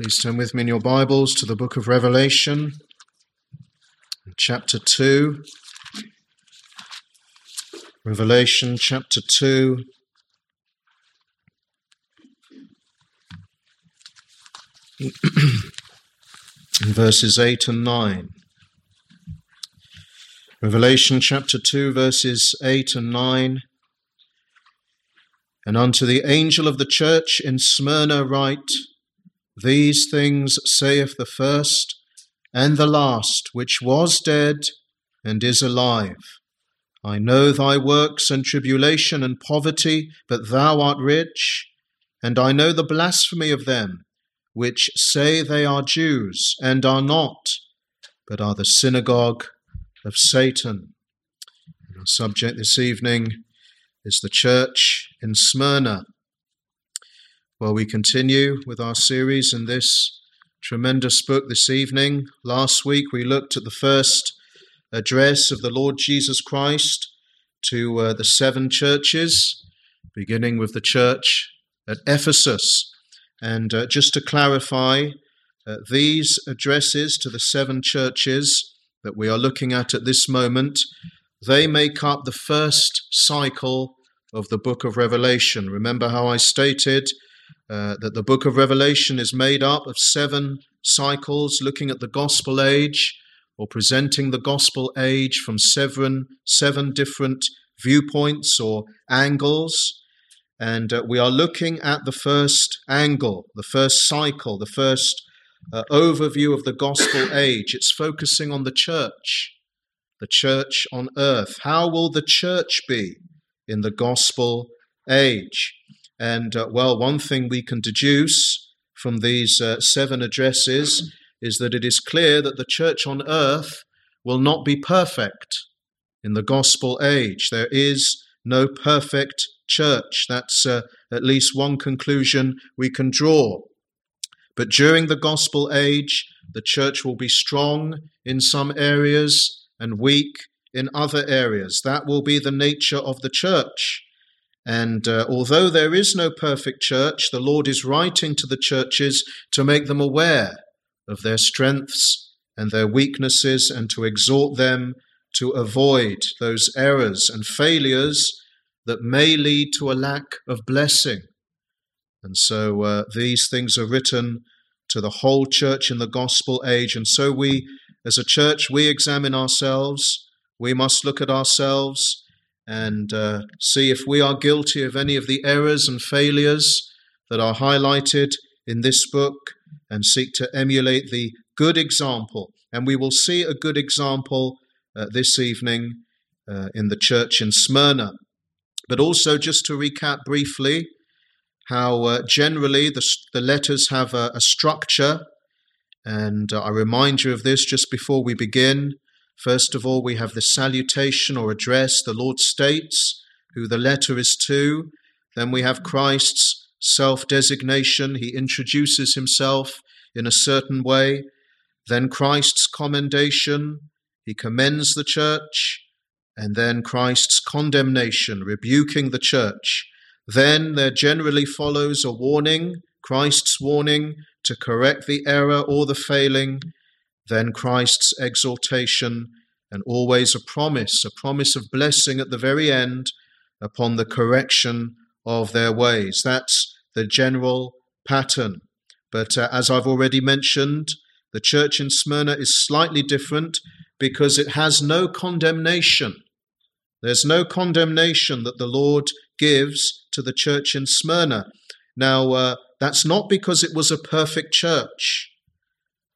Please turn with me in your Bibles to the book of Revelation, chapter 2. Revelation chapter 2. verses 8 and 9. Revelation chapter 2, verses 8 and 9. And unto the angel of the church in Smyrna write, these things saith the first and the last, which was dead and is alive. I know thy works and tribulation and poverty, but thou art rich. And I know the blasphemy of them, which say they are Jews and are not, but are the synagogue of Satan. And Our subject this evening is the church in Smyrna. Well, we continue with our series in this tremendous book this evening. Last week we looked at the first address of the Lord Jesus Christ to uh, the seven churches, beginning with the church at Ephesus. And uh, just to clarify, uh, these addresses to the seven churches that we are looking at at this moment, they make up the first cycle of the book of Revelation. Remember how I stated uh, that the book of Revelation is made up of seven cycles looking at the gospel age or presenting the gospel age from seven, seven different viewpoints or angles. And uh, we are looking at the first angle, the first cycle, the first uh, overview of the gospel age. It's focusing on the church, the church on earth. How will the church be in the gospel age? And uh, well, one thing we can deduce from these uh, seven addresses is that it is clear that the church on earth will not be perfect in the gospel age. There is no perfect church. That's uh, at least one conclusion we can draw. But during the gospel age, the church will be strong in some areas and weak in other areas. That will be the nature of the church. And uh, although there is no perfect church, the Lord is writing to the churches to make them aware of their strengths and their weaknesses and to exhort them to avoid those errors and failures that may lead to a lack of blessing. And so uh, these things are written to the whole church in the gospel age. And so we, as a church, we examine ourselves. We must look at ourselves and uh, see if we are guilty of any of the errors and failures that are highlighted in this book and seek to emulate the good example. And we will see a good example uh, this evening uh, in the church in Smyrna. But also, just to recap briefly, how uh, generally the, the letters have a, a structure. And uh, I remind you of this just before we begin. First of all, we have the salutation or address. The Lord states who the letter is to. Then we have Christ's self designation. He introduces himself in a certain way. Then Christ's commendation. He commends the church. And then Christ's condemnation, rebuking the church. Then there generally follows a warning, Christ's warning to correct the error or the failing then Christ's exhortation, and always a promise, a promise of blessing at the very end upon the correction of their ways. That's the general pattern. But uh, as I've already mentioned, the church in Smyrna is slightly different because it has no condemnation. There's no condemnation that the Lord gives to the church in Smyrna. Now, uh, that's not because it was a perfect church.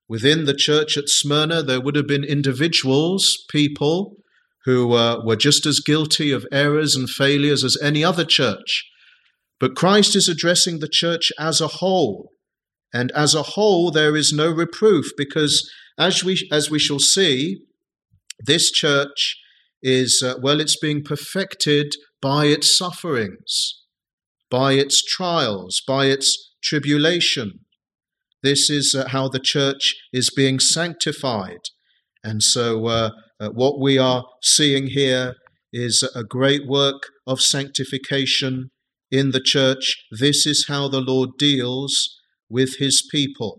Within the church at Smyrna, there would have been individuals, people, who uh, were just as guilty of errors and failures as any other church. But Christ is addressing the church as a whole. And as a whole, there is no reproof because, as we, as we shall see, this church is, uh, well, it's being perfected by its sufferings, by its trials, by its tribulation. This is uh, how the church is being sanctified. And so, uh, uh, what we are seeing here is a great work of sanctification in the church. This is how the Lord deals with his people.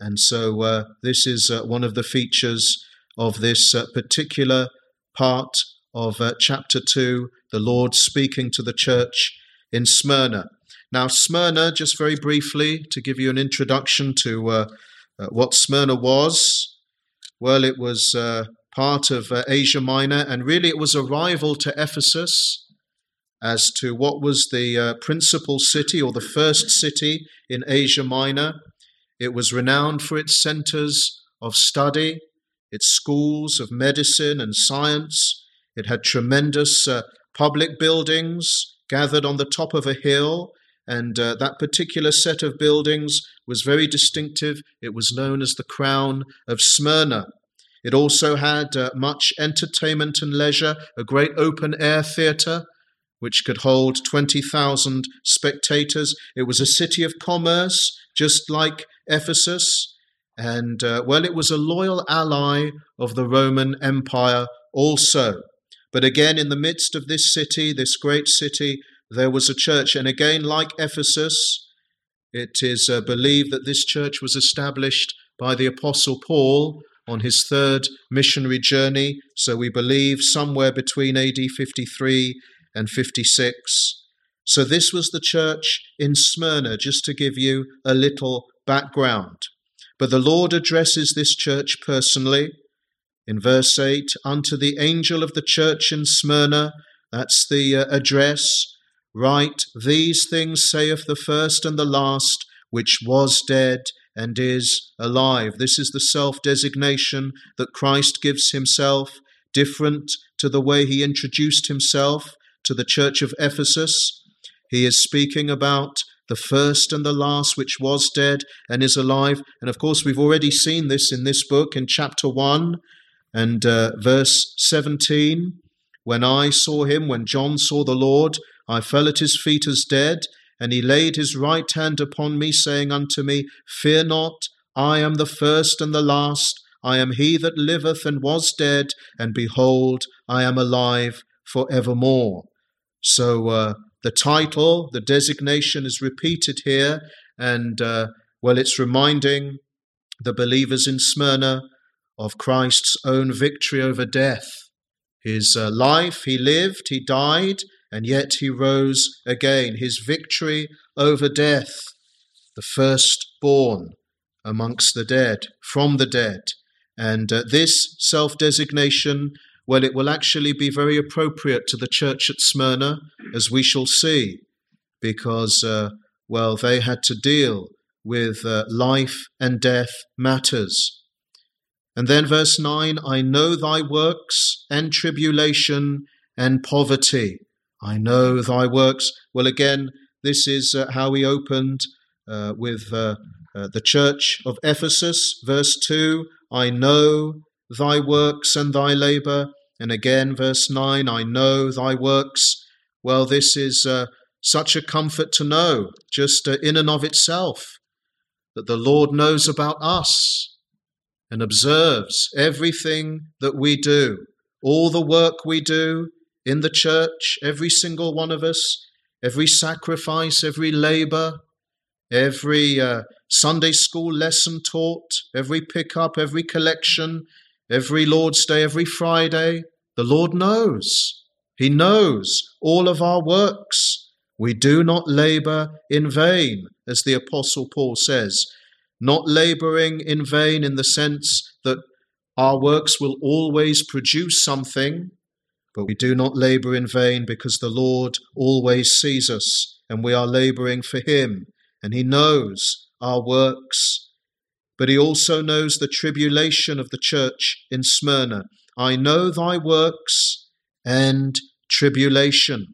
And so uh, this is uh, one of the features of this uh, particular part of chapter 2, the Lord speaking to the church in Smyrna. Now, Smyrna, just very briefly, to give you an introduction to uh, uh, what Smyrna was, well, it was part of Asia Minor, and really it was a rival to Ephesus as to what was the principal city or the first city in Asia Minor. It was renowned for its centers of study, its schools of medicine and science. It had tremendous uh, public buildings gathered on the top of a hill, and uh, that particular set of buildings was very distinctive. It was known as the Crown of Smyrna. It also had uh, much entertainment and leisure, a great open air theatre which could hold 20,000 spectators. It was a city of commerce, just like Ephesus. And, uh, well, it was a loyal ally of the Roman Empire also. But again, in the midst of this city, this great city, there was a church. And again, like Ephesus, it is uh, believed that this church was established by the Apostle Paul on his third missionary journey. So we believe somewhere between AD 53 and 56. So, this was the church in Smyrna, just to give you a little background. But the Lord addresses this church personally. In verse 8, unto the angel of the church in Smyrna, that's the uh, address, write, These things saith the first and the last, which was dead and is alive. This is the self designation that Christ gives himself, different to the way he introduced himself to the church of Ephesus. He is speaking about the first and the last, which was dead and is alive. And of course, we've already seen this in this book in chapter 1 and uh, verse 17. When I saw him, when John saw the Lord, I fell at his feet as dead, and he laid his right hand upon me, saying unto me, Fear not, I am the first and the last. I am he that liveth and was dead, and behold, I am alive for evermore. So uh, the title, the designation is repeated here, and uh, well, it's reminding the believers in Smyrna of Christ's own victory over death. His uh, life, he lived, he died, and yet he rose again. His victory over death, the firstborn amongst the dead, from the dead. And uh, this self designation well, it will actually be very appropriate to the church at Smyrna, as we shall see, because, uh, well, they had to deal with uh, life and death matters. And then verse 9 I know thy works and tribulation and poverty. I know thy works. Well, again, this is uh, how we opened uh, with uh, uh, the church of Ephesus, verse 2 I know thy works and thy labor. And again, verse 9, I know thy works. Well, this is uh, such a comfort to know, just uh, in and of itself, that the Lord knows about us and observes everything that we do, all the work we do in the church, every single one of us, every sacrifice, every labor, every uh, Sunday school lesson taught, every pickup, every collection, Every Lord's Day, every Friday, the Lord knows. He knows all of our works. We do not labor in vain, as the Apostle Paul says, not laboring in vain in the sense that our works will always produce something, but we do not labor in vain because the Lord always sees us and we are laboring for Him, and He knows our works but he also knows the tribulation of the church in Smyrna. I know thy works and tribulation.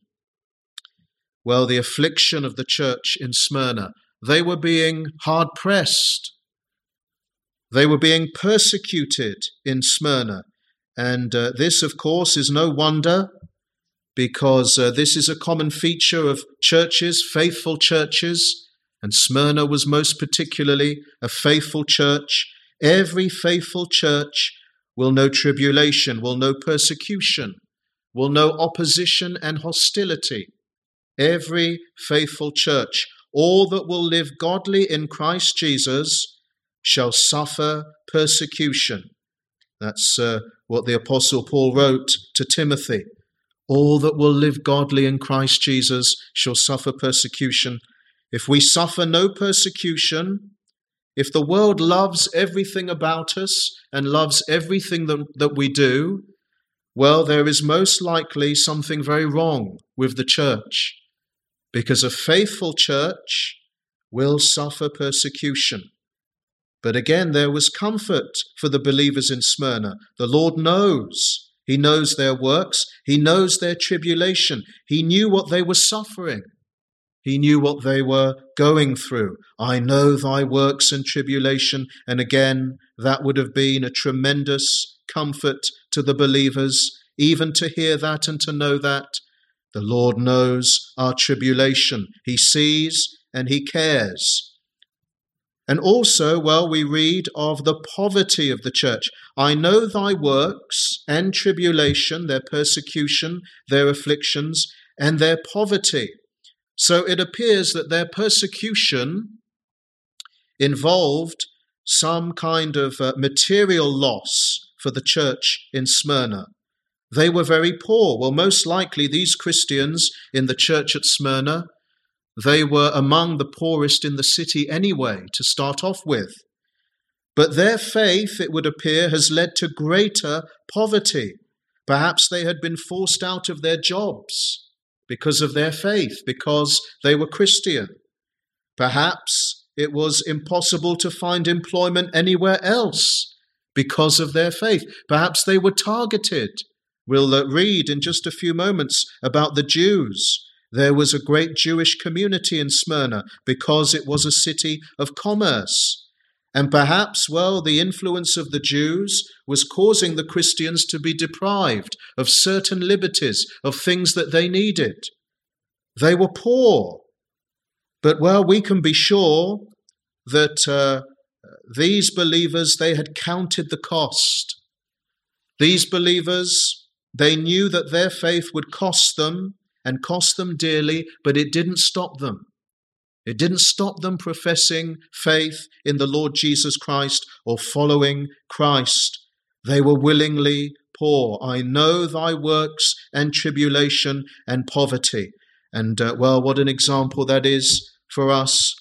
Well, the affliction of the church in Smyrna, they were being hard pressed. They were being persecuted in Smyrna. And uh, this, of course, is no wonder because uh, this is a common feature of churches, faithful churches and Smyrna was most particularly a faithful church. Every faithful church will know tribulation, will know persecution, will know opposition and hostility. Every faithful church, all that will live godly in Christ Jesus, shall suffer persecution. That's uh, what the Apostle Paul wrote to Timothy. All that will live godly in Christ Jesus shall suffer persecution. If we suffer no persecution, if the world loves everything about us and loves everything that, that we do, well, there is most likely something very wrong with the church because a faithful church will suffer persecution. But again, there was comfort for the believers in Smyrna. The Lord knows. He knows their works. He knows their tribulation. He knew what they were suffering. He knew what they were going through. I know thy works and tribulation. And again, that would have been a tremendous comfort to the believers, even to hear that and to know that. The Lord knows our tribulation. He sees and He cares. And also, well, we read of the poverty of the church. I know thy works and tribulation, their persecution, their afflictions, and their poverty. So it appears that their persecution involved some kind of uh, material loss for the church in Smyrna. They were very poor. Well, most likely these Christians in the church at Smyrna they were among the poorest in the city anyway, to start off with. But their faith, it would appear, has led to greater poverty. Perhaps they had been forced out of their jobs because of their faith, because they were Christian. Perhaps it was impossible to find employment anywhere else because of their faith. Perhaps they were targeted. We'll uh, read in just a few moments about the Jews there was a great Jewish community in Smyrna because it was a city of commerce. And perhaps, well, the influence of the Jews was causing the Christians to be deprived of certain liberties, of things that they needed. They were poor. But, well, we can be sure that uh, these believers, they had counted the cost. These believers, they knew that their faith would cost them and cost them dearly, but it didn't stop them. It didn't stop them professing faith in the Lord Jesus Christ or following Christ. They were willingly poor. I know thy works and tribulation and poverty. And uh, well, what an example that is for us.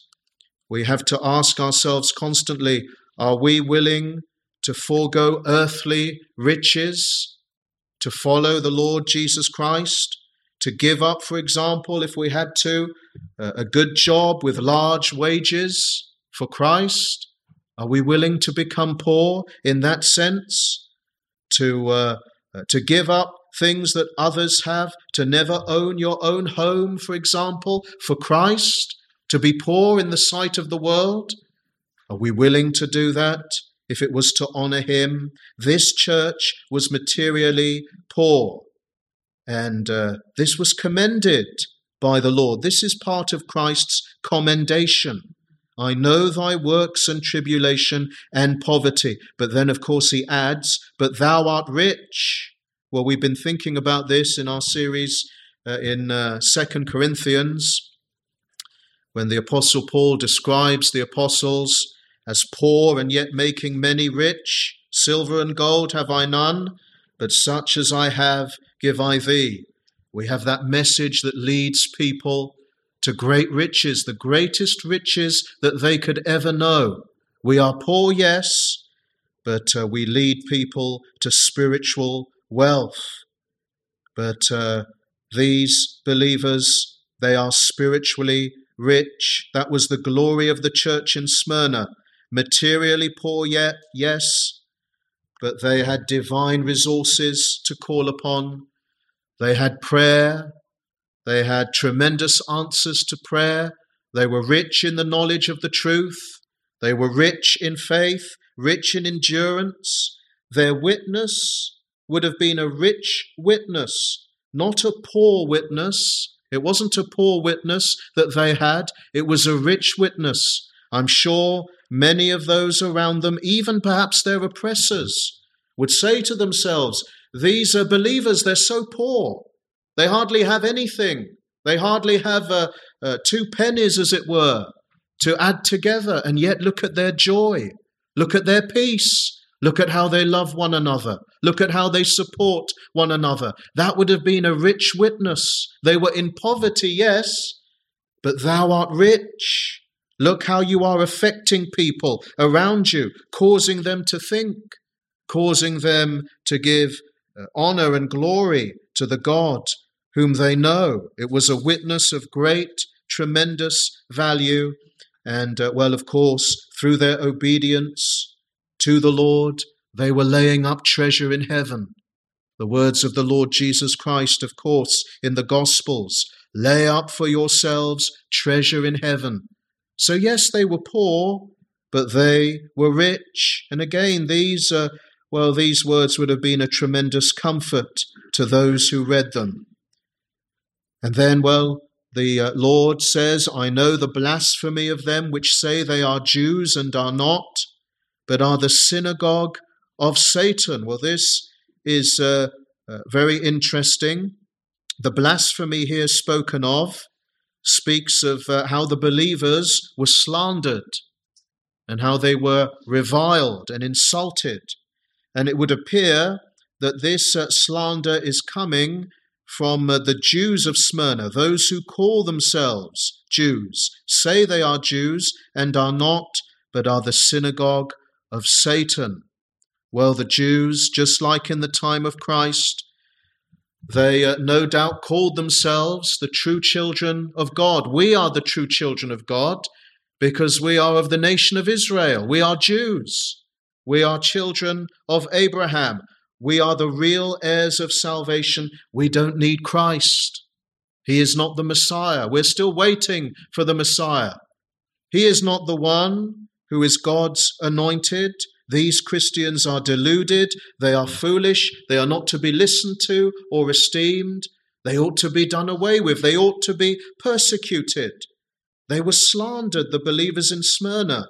We have to ask ourselves constantly are we willing to forego earthly riches to follow the Lord Jesus Christ? To give up, for example, if we had to, a good job with large wages for Christ? Are we willing to become poor in that sense? To, uh, uh, to give up things that others have, to never own your own home, for example, for Christ? To be poor in the sight of the world? Are we willing to do that if it was to honor Him? This church was materially poor. And uh, this was commended by the Lord. This is part of Christ's commendation. I know thy works and tribulation and poverty. But then, of course, he adds, But thou art rich. Well, we've been thinking about this in our series uh, in uh, Second Corinthians, when the Apostle Paul describes the apostles as poor and yet making many rich. Silver and gold have I none, but such as I have give I thee. We have that message that leads people to great riches, the greatest riches that they could ever know. We are poor, yes, but uh, we lead people to spiritual wealth. But uh, these believers, they are spiritually rich. That was the glory of the church in Smyrna. Materially poor, yet, yes, but they had divine resources to call upon. They had prayer. They had tremendous answers to prayer. They were rich in the knowledge of the truth. They were rich in faith, rich in endurance. Their witness would have been a rich witness, not a poor witness. It wasn't a poor witness that they had, it was a rich witness. I'm sure many of those around them, even perhaps their oppressors, would say to themselves, These are believers, they're so poor. They hardly have anything. They hardly have uh, uh, two pennies, as it were, to add together. And yet, look at their joy. Look at their peace. Look at how they love one another. Look at how they support one another. That would have been a rich witness. They were in poverty, yes, but thou art rich. Look how you are affecting people around you, causing them to think, causing them to give honor and glory to the God whom they know. It was a witness of great, tremendous value. And, uh, well, of course, through their obedience to the Lord, they were laying up treasure in heaven. The words of the Lord Jesus Christ, of course, in the Gospels lay up for yourselves treasure in heaven. So, yes, they were poor, but they were rich. And again, these, uh, well, these words would have been a tremendous comfort to those who read them. And then, well, the uh, Lord says, I know the blasphemy of them which say they are Jews and are not, but are the synagogue of Satan. Well, this is uh, uh, very interesting. The blasphemy here spoken of speaks of uh, how the believers were slandered and how they were reviled and insulted. And it would appear that this uh, slander is coming from uh, the Jews of Smyrna, those who call themselves Jews, say they are Jews and are not, but are the synagogue of Satan. Well, the Jews, just like in the time of Christ, they uh, no doubt called themselves the true children of God. We are the true children of God because we are of the nation of Israel. We are Jews. We are children of Abraham. We are the real heirs of salvation. We don't need Christ. He is not the Messiah. We're still waiting for the Messiah. He is not the one who is God's anointed. These Christians are deluded. They are foolish. They are not to be listened to or esteemed. They ought to be done away with. They ought to be persecuted. They were slandered, the believers in Smyrna,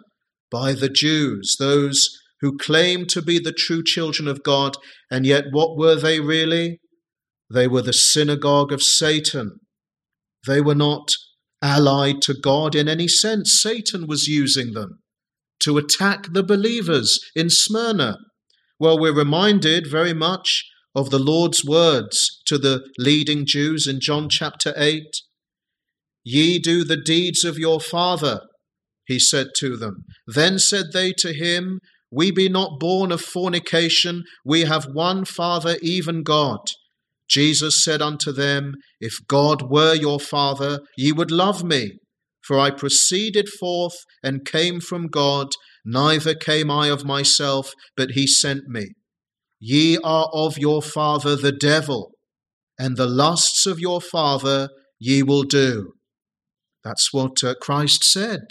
by the Jews, those who claimed to be the true children of God, and yet what were they really? They were the synagogue of Satan. They were not allied to God in any sense. Satan was using them to attack the believers in Smyrna. Well, we're reminded very much of the Lord's words to the leading Jews in John chapter 8. Ye do the deeds of your father, he said to them. Then said they to him, we be not born of fornication, we have one Father, even God. Jesus said unto them, If God were your Father, ye would love me, for I proceeded forth and came from God, neither came I of myself, but he sent me. Ye are of your father the devil, and the lusts of your father ye will do. That's what uh, Christ said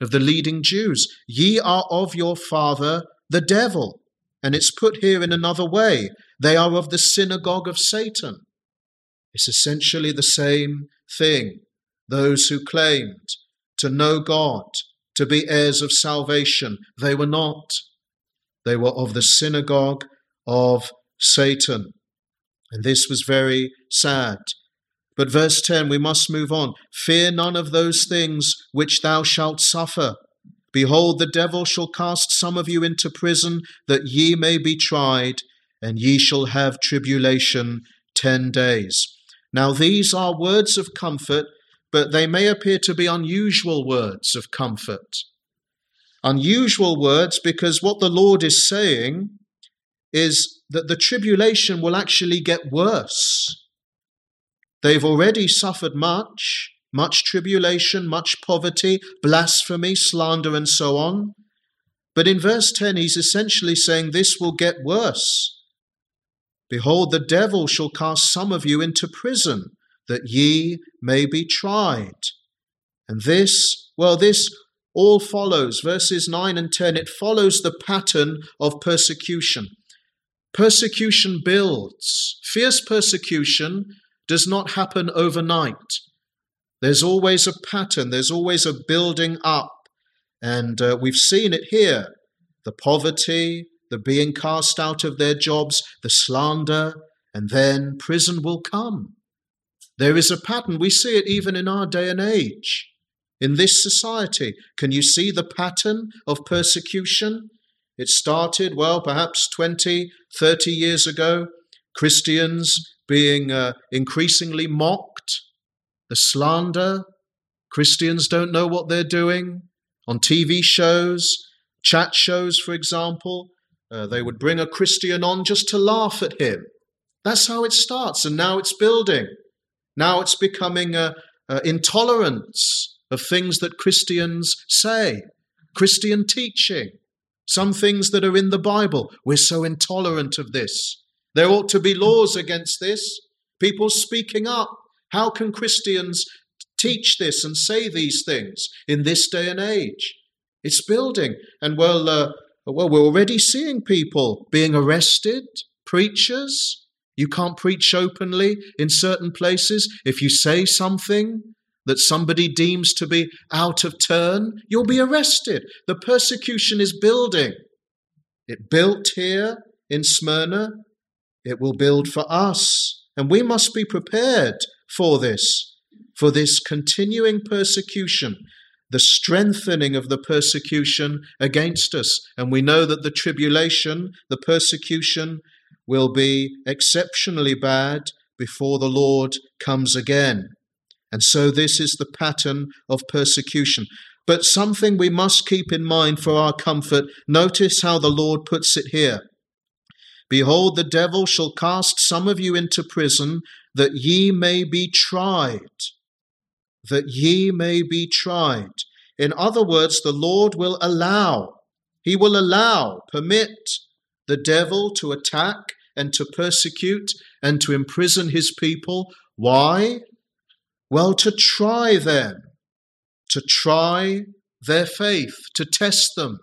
of the leading Jews. Ye are of your father the devil. And it's put here in another way they are of the synagogue of Satan. It's essentially the same thing. Those who claimed to know God, to be heirs of salvation, they were not. They were of the synagogue of Satan. And this was very sad. But verse 10, we must move on. Fear none of those things which thou shalt suffer. Behold, the devil shall cast some of you into prison, that ye may be tried, and ye shall have tribulation ten days. Now, these are words of comfort, but they may appear to be unusual words of comfort. Unusual words because what the Lord is saying is that the tribulation will actually get worse. They've already suffered much, much tribulation, much poverty, blasphemy, slander, and so on. But in verse 10, he's essentially saying this will get worse. Behold, the devil shall cast some of you into prison, that ye may be tried. And this, well, this all follows, verses 9 and 10, it follows the pattern of persecution. Persecution builds. Fierce persecution does not happen overnight. There's always a pattern, there's always a building up. And uh, we've seen it here the poverty, the being cast out of their jobs, the slander, and then prison will come. There is a pattern. We see it even in our day and age. In this society, can you see the pattern of persecution? It started, well, perhaps 20, 30 years ago, Christians being uh, increasingly mocked, the slander. Christians don't know what they're doing. On TV shows, chat shows, for example, uh, they would bring a Christian on just to laugh at him. That's how it starts, and now it's building. Now it's becoming a, a intolerance of things that Christians say, Christian teaching, some things that are in the Bible. We're so intolerant of this. There ought to be laws against this. People speaking up. How can Christians teach this and say these things in this day and age? It's building. And well, uh, well, we're already seeing people being arrested, preachers. You can't preach openly in certain places. If you say something that somebody deems to be out of turn, you'll be arrested. The persecution is building. It built here in Smyrna, it will build for us. And we must be prepared for this, for this continuing persecution, the strengthening of the persecution against us. And we know that the tribulation, the persecution, will be exceptionally bad before the Lord comes again. And so this is the pattern of persecution. But something we must keep in mind for our comfort. Notice how the Lord puts it here. Behold, the devil shall cast some of you into prison, that ye may be tried. That ye may be tried. In other words, the Lord will allow, he will allow, permit the devil to attack and to persecute and to imprison his people. Why? Well, to try them, to try their faith, to test them,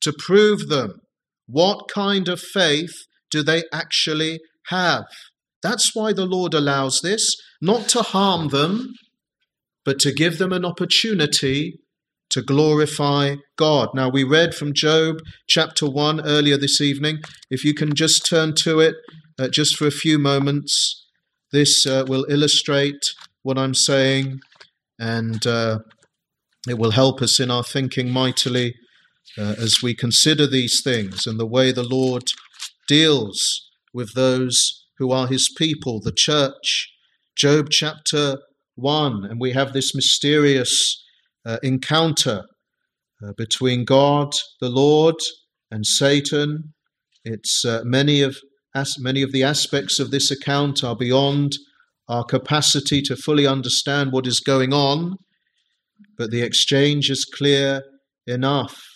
to prove them. What kind of faith do they actually have? That's why the Lord allows this, not to harm them, but to give them an opportunity to glorify God. Now, we read from Job chapter 1 earlier this evening. If you can just turn to it uh, just for a few moments, this uh, will illustrate what I'm saying and uh, it will help us in our thinking mightily uh, as we consider these things and the way the Lord deals with those who are his people, the church. Job chapter 1, and we have this mysterious uh, encounter uh, between God, the Lord, and Satan. It's uh, many of as, many of the aspects of this account are beyond our capacity to fully understand what is going on, but the exchange is clear enough.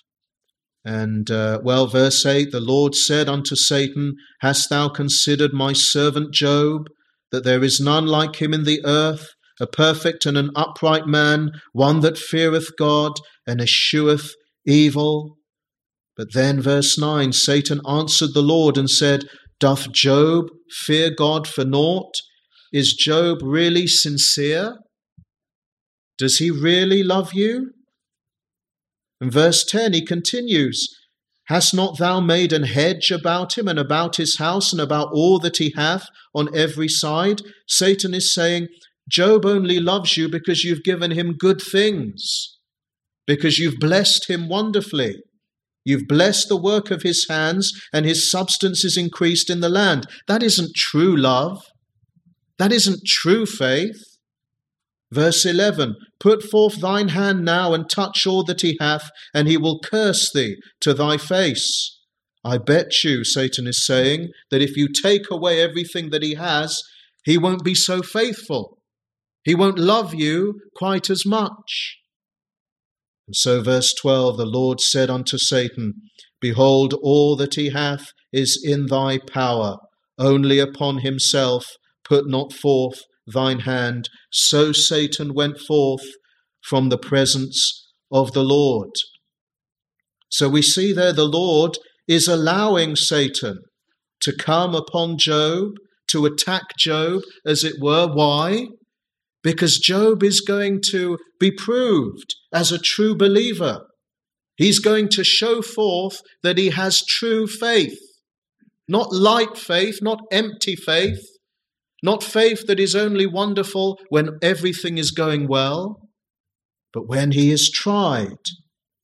And uh, well, verse 8 the Lord said unto Satan, Hast thou considered my servant Job, that there is none like him in the earth, a perfect and an upright man, one that feareth God and escheweth evil? But then, verse 9 Satan answered the Lord and said, Doth Job fear God for naught? Is Job really sincere? Does he really love you? In verse 10, he continues Hast not thou made an hedge about him and about his house and about all that he hath on every side? Satan is saying, Job only loves you because you've given him good things, because you've blessed him wonderfully. You've blessed the work of his hands, and his substance is increased in the land. That isn't true love. That isn't true faith. Verse 11 Put forth thine hand now and touch all that he hath, and he will curse thee to thy face. I bet you, Satan is saying, that if you take away everything that he has, he won't be so faithful. He won't love you quite as much. And so, verse 12 the Lord said unto Satan, Behold, all that he hath is in thy power, only upon himself put not forth thine hand. So Satan went forth from the presence of the Lord. So we see there the Lord is allowing Satan to come upon Job, to attack Job, as it were. Why? Because Job is going to be proved as a true believer. He's going to show forth that he has true faith, not light faith, not empty faith, not faith that is only wonderful when everything is going well, but when he is tried,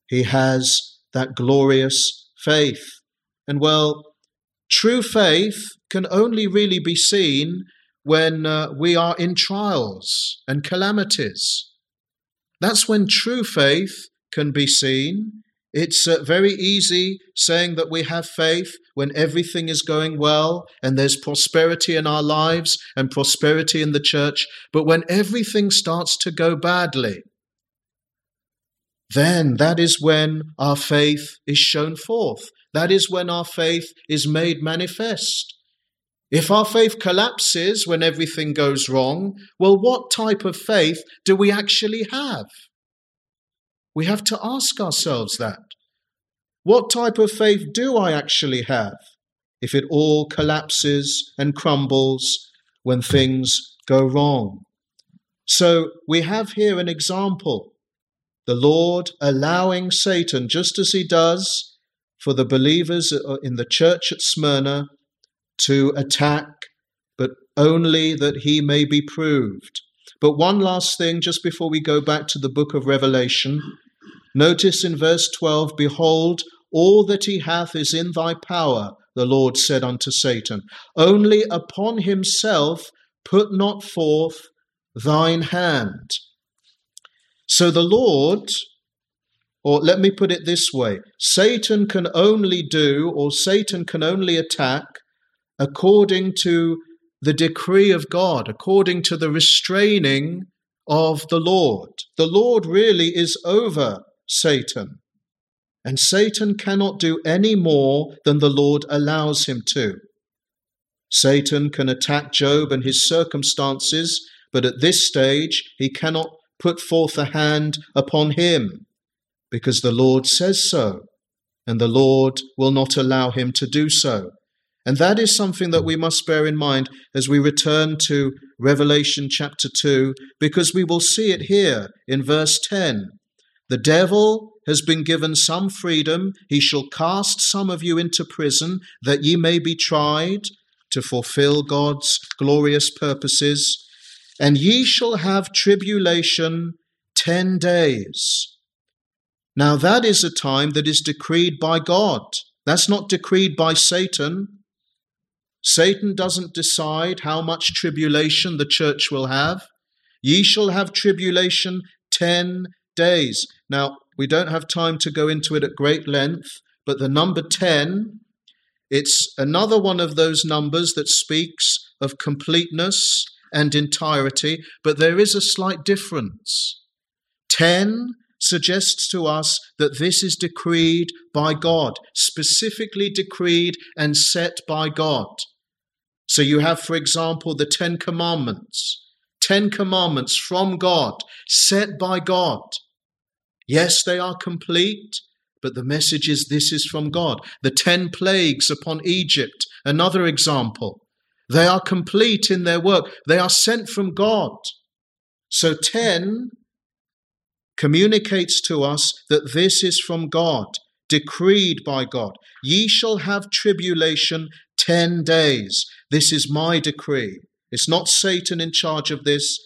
he has that glorious faith. And well, true faith can only really be seen when uh, we are in trials and calamities. That's when true faith can be seen. It's uh, very easy saying that we have faith when everything is going well and there's prosperity in our lives and prosperity in the church. But when everything starts to go badly, then that is when our faith is shown forth. That is when our faith is made manifest. If our faith collapses when everything goes wrong, well, what type of faith do we actually have? We have to ask ourselves that. What type of faith do I actually have if it all collapses and crumbles when things go wrong? So we have here an example. The Lord allowing Satan, just as he does for the believers in the church at Smyrna, to attack, but only that he may be proved. But one last thing, just before we go back to the book of Revelation, notice in verse 12 Behold, all that he hath is in thy power, the Lord said unto Satan. Only upon himself put not forth thine hand. So the Lord, or let me put it this way Satan can only do, or Satan can only attack according to the decree of God, according to the restraining of the Lord. The Lord really is over Satan. And Satan cannot do any more than the Lord allows him to. Satan can attack Job and his circumstances, but at this stage he cannot put forth a hand upon him, because the Lord says so, and the Lord will not allow him to do so. And that is something that we must bear in mind as we return to Revelation chapter 2, because we will see it here in verse 10. The devil has been given some freedom. He shall cast some of you into prison, that ye may be tried to fulfill God's glorious purposes. And ye shall have tribulation ten days. Now, that is a time that is decreed by God. That's not decreed by Satan. Satan doesn't decide how much tribulation the church will have. Ye shall have tribulation ten days. Now, we don't have time to go into it at great length, but the number 10, it's another one of those numbers that speaks of completeness and entirety, but there is a slight difference. 10 suggests to us that this is decreed by God, specifically decreed and set by God. So you have, for example, the Ten Commandments. Ten Commandments from God, set by God. Yes, they are complete, but the message is this is from God. The ten plagues upon Egypt, another example. They are complete in their work, they are sent from God. So, ten communicates to us that this is from God, decreed by God. Ye shall have tribulation ten days. This is my decree. It's not Satan in charge of this.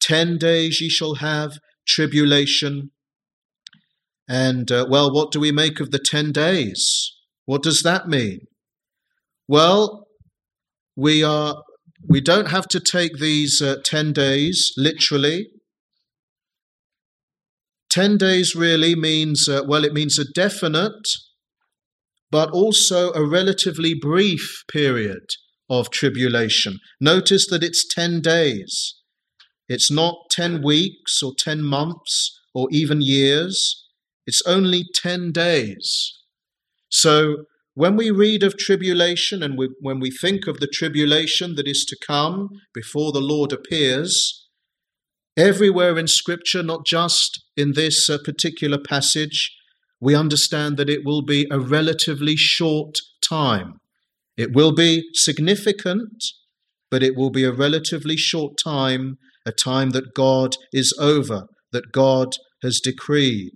Ten days ye shall have tribulation. And, uh, well, what do we make of the ten days? What does that mean? Well, we are we don't have to take these uh, 10 days literally. 10 days really means, uh, well, it means a definite, but also a relatively brief period of tribulation. Notice that it's 10 days. It's not 10 weeks or 10 months or even years. It's only 10 days. So when we read of tribulation and we, when we think of the tribulation that is to come before the Lord appears, everywhere in Scripture, not just in this uh, particular passage, we understand that it will be a relatively short time. It will be significant, but it will be a relatively short time, a time that God is over, that God has decreed.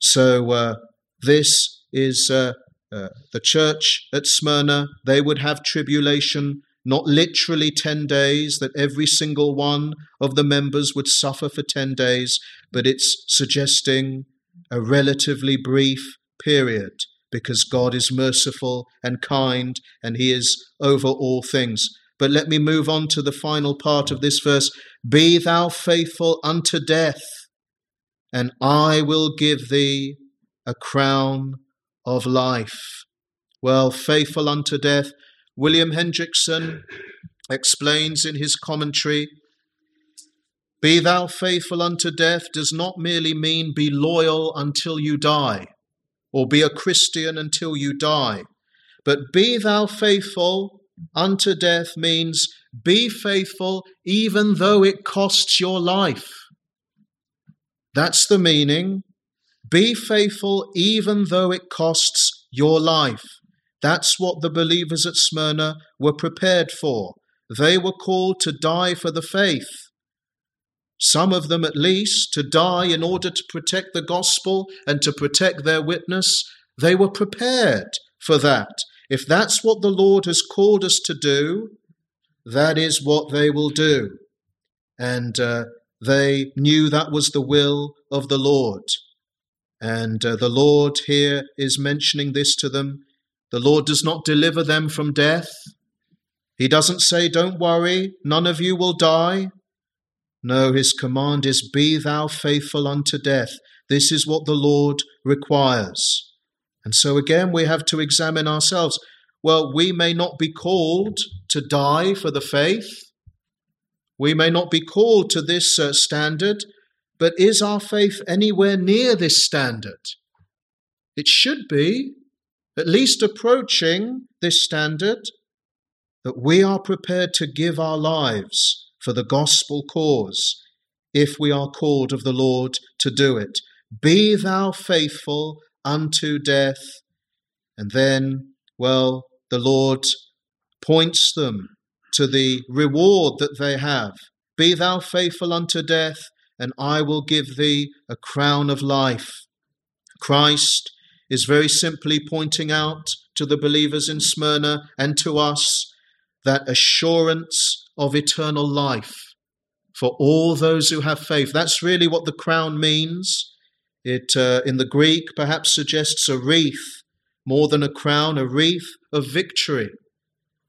So, uh, this is uh, uh, the church at Smyrna. They would have tribulation, not literally 10 days, that every single one of the members would suffer for 10 days, but it's suggesting a relatively brief period because God is merciful and kind and he is over all things. But let me move on to the final part of this verse. Be thou faithful unto death, and I will give thee a crown of life. Well, faithful unto death. William Hendriksen explains in his commentary Be thou faithful unto death does not merely mean be loyal until you die, or be a Christian until you die, but be thou faithful unto death means be faithful even though it costs your life. That's the meaning. Be faithful even though it costs your life. That's what the believers at Smyrna were prepared for. They were called to die for the faith. Some of them, at least, to die in order to protect the gospel and to protect their witness. They were prepared for that. If that's what the Lord has called us to do, that is what they will do. And uh, they knew that was the will of the Lord. And uh, the Lord here is mentioning this to them. The Lord does not deliver them from death. He doesn't say, Don't worry, none of you will die. No, his command is, Be thou faithful unto death. This is what the Lord requires. And so again, we have to examine ourselves. Well, we may not be called to die for the faith. We may not be called to this uh, standard, but is our faith anywhere near this standard? It should be, at least approaching this standard, that we are prepared to give our lives for the gospel cause if we are called of the Lord to do it. Be thou faithful unto death. And then, well, the Lord points them to the reward that they have. Be thou faithful unto death, and I will give thee a crown of life. Christ is very simply pointing out to the believers in Smyrna and to us that assurance of eternal life for all those who have faith. That's really what the crown means. It, uh, in the Greek, perhaps suggests a wreath more than a crown, a wreath of victory.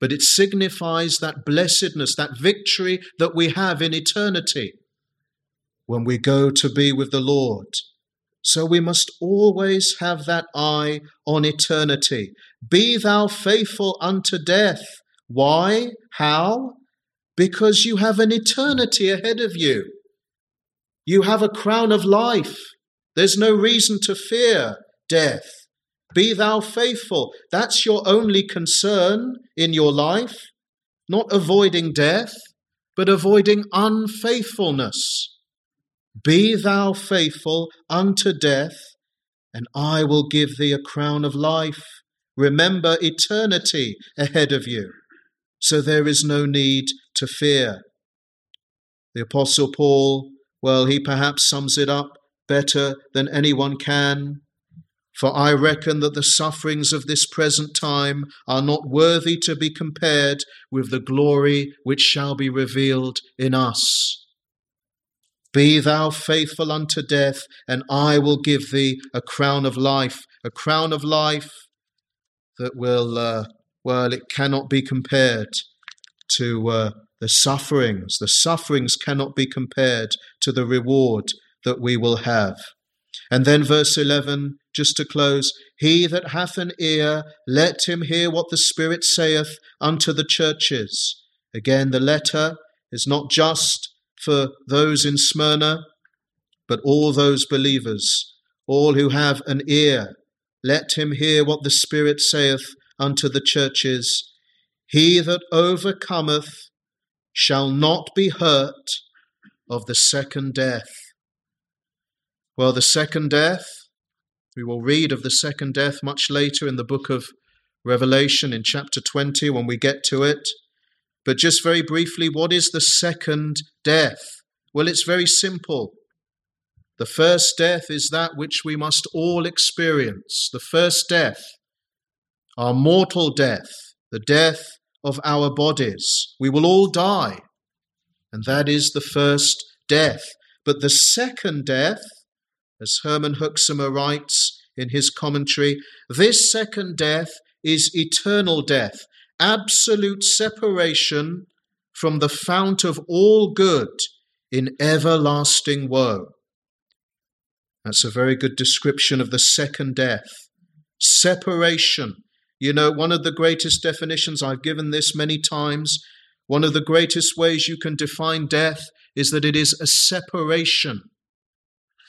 But it signifies that blessedness, that victory that we have in eternity when we go to be with the Lord. So we must always have that eye on eternity. Be thou faithful unto death. Why? How? Because you have an eternity ahead of you. You have a crown of life. There's no reason to fear death. Be thou faithful. That's your only concern in your life. Not avoiding death, but avoiding unfaithfulness. Be thou faithful unto death, and I will give thee a crown of life. Remember eternity ahead of you, so there is no need to fear. The Apostle Paul, well, he perhaps sums it up better than anyone can. For I reckon that the sufferings of this present time are not worthy to be compared with the glory which shall be revealed in us. Be thou faithful unto death, and I will give thee a crown of life, a crown of life that will, uh, well, it cannot be compared to uh, the sufferings. The sufferings cannot be compared to the reward that we will have. And then verse 11, just to close He that hath an ear, let him hear what the Spirit saith unto the churches. Again, the letter is not just for those in Smyrna, but all those believers, all who have an ear, let him hear what the Spirit saith unto the churches. He that overcometh shall not be hurt of the second death. Well, the second death, we will read of the second death much later in the book of Revelation in chapter 20 when we get to it. But just very briefly, what is the second death? Well, it's very simple. The first death is that which we must all experience. The first death, our mortal death, the death of our bodies. We will all die, and that is the first death. But the second death, as Herman Hoeksema writes in his commentary, this second death is eternal death, absolute separation from the fount of all good in everlasting woe. That's a very good description of the second death. Separation. You know, one of the greatest definitions, I've given this many times, one of the greatest ways you can define death is that it is a separation.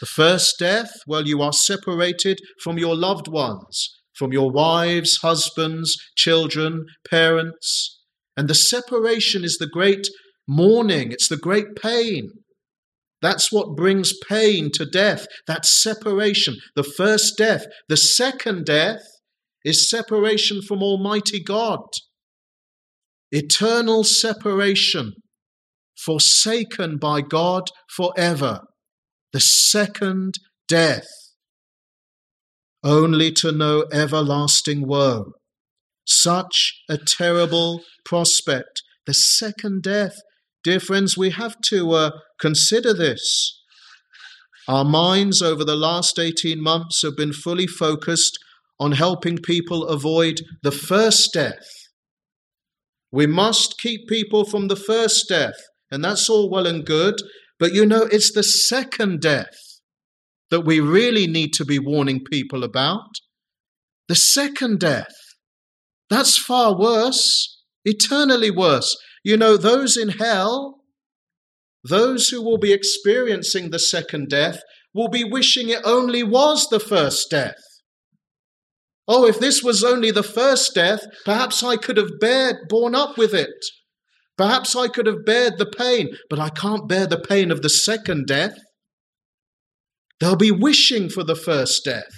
The first death, well, you are separated from your loved ones, from your wives, husbands, children, parents. And the separation is the great mourning, it's the great pain. That's what brings pain to death, that separation. The first death. The second death is separation from Almighty God. Eternal separation, forsaken by God forever. The second death. Only to know everlasting woe. Such a terrible prospect. The second death. Dear friends, we have to uh, consider this. Our minds over the last 18 months have been fully focused on helping people avoid the first death. We must keep people from the first death, and that's all well and good, but you know, it's the second death that we really need to be warning people about. The second death. That's far worse, eternally worse. You know, those in hell, those who will be experiencing the second death, will be wishing it only was the first death. Oh, if this was only the first death, perhaps I could have bared, borne up with it. Perhaps I could have bared the pain, but I can't bear the pain of the second death. They'll be wishing for the first death,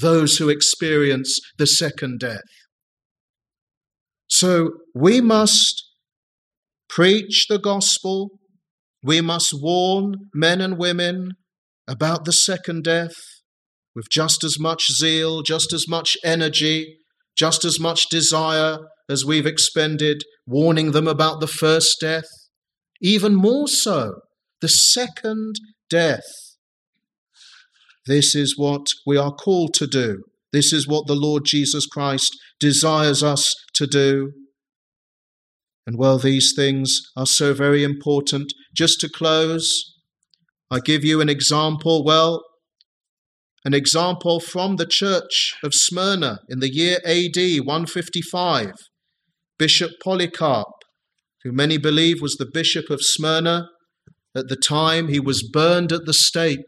those who experience the second death. So we must preach the gospel. We must warn men and women about the second death with just as much zeal, just as much energy, just as much desire as we've expended warning them about the first death. Even more so, the second death. This is what we are called to do. This is what the Lord Jesus Christ desires us to do. And well, these things are so very important. Just to close, I give you an example. Well, an example from the church of Smyrna in the year AD 155. Bishop Polycarp, who many believe was the bishop of Smyrna, at the time he was burned at the stake.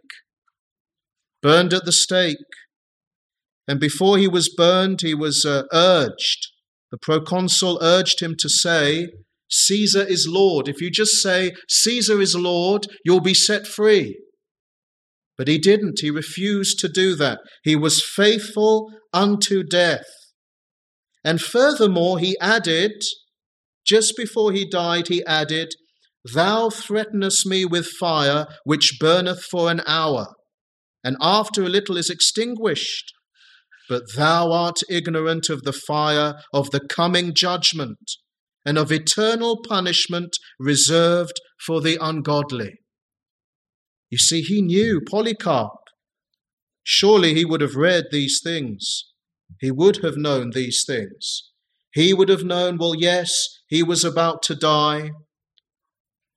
Burned at the stake. And before he was burned, he was uh, urged the proconsul urged him to say, Caesar is Lord. If you just say, Caesar is Lord, you'll be set free. But he didn't. He refused to do that. He was faithful unto death. And furthermore, he added, just before he died, he added, Thou threatenest me with fire which burneth for an hour, and after a little is extinguished but thou art ignorant of the fire of the coming judgment and of eternal punishment reserved for the ungodly. You see, he knew Polycarp. Surely he would have read these things. He would have known these things. He would have known, well, yes, he was about to die,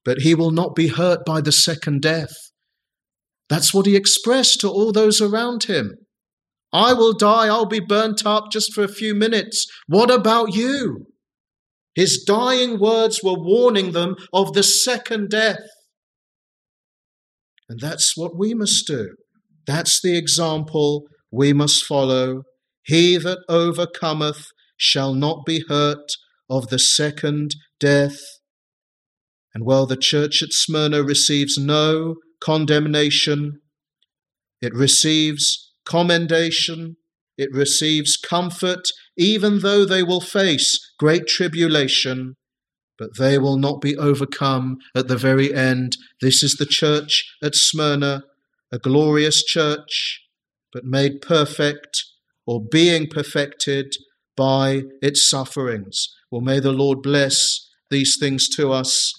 but he will not be hurt by the second death. That's what he expressed to all those around him. I will die, I'll be burnt up just for a few minutes. What about you? His dying words were warning them of the second death. And that's what we must do. That's the example we must follow. He that overcometh shall not be hurt of the second death. And while the church at Smyrna receives no condemnation, it receives commendation, it receives comfort, even though they will face great tribulation, but they will not be overcome at the very end. This is the church at Smyrna, a glorious church, but made perfect or being perfected by its sufferings. Well, may the Lord bless these things to us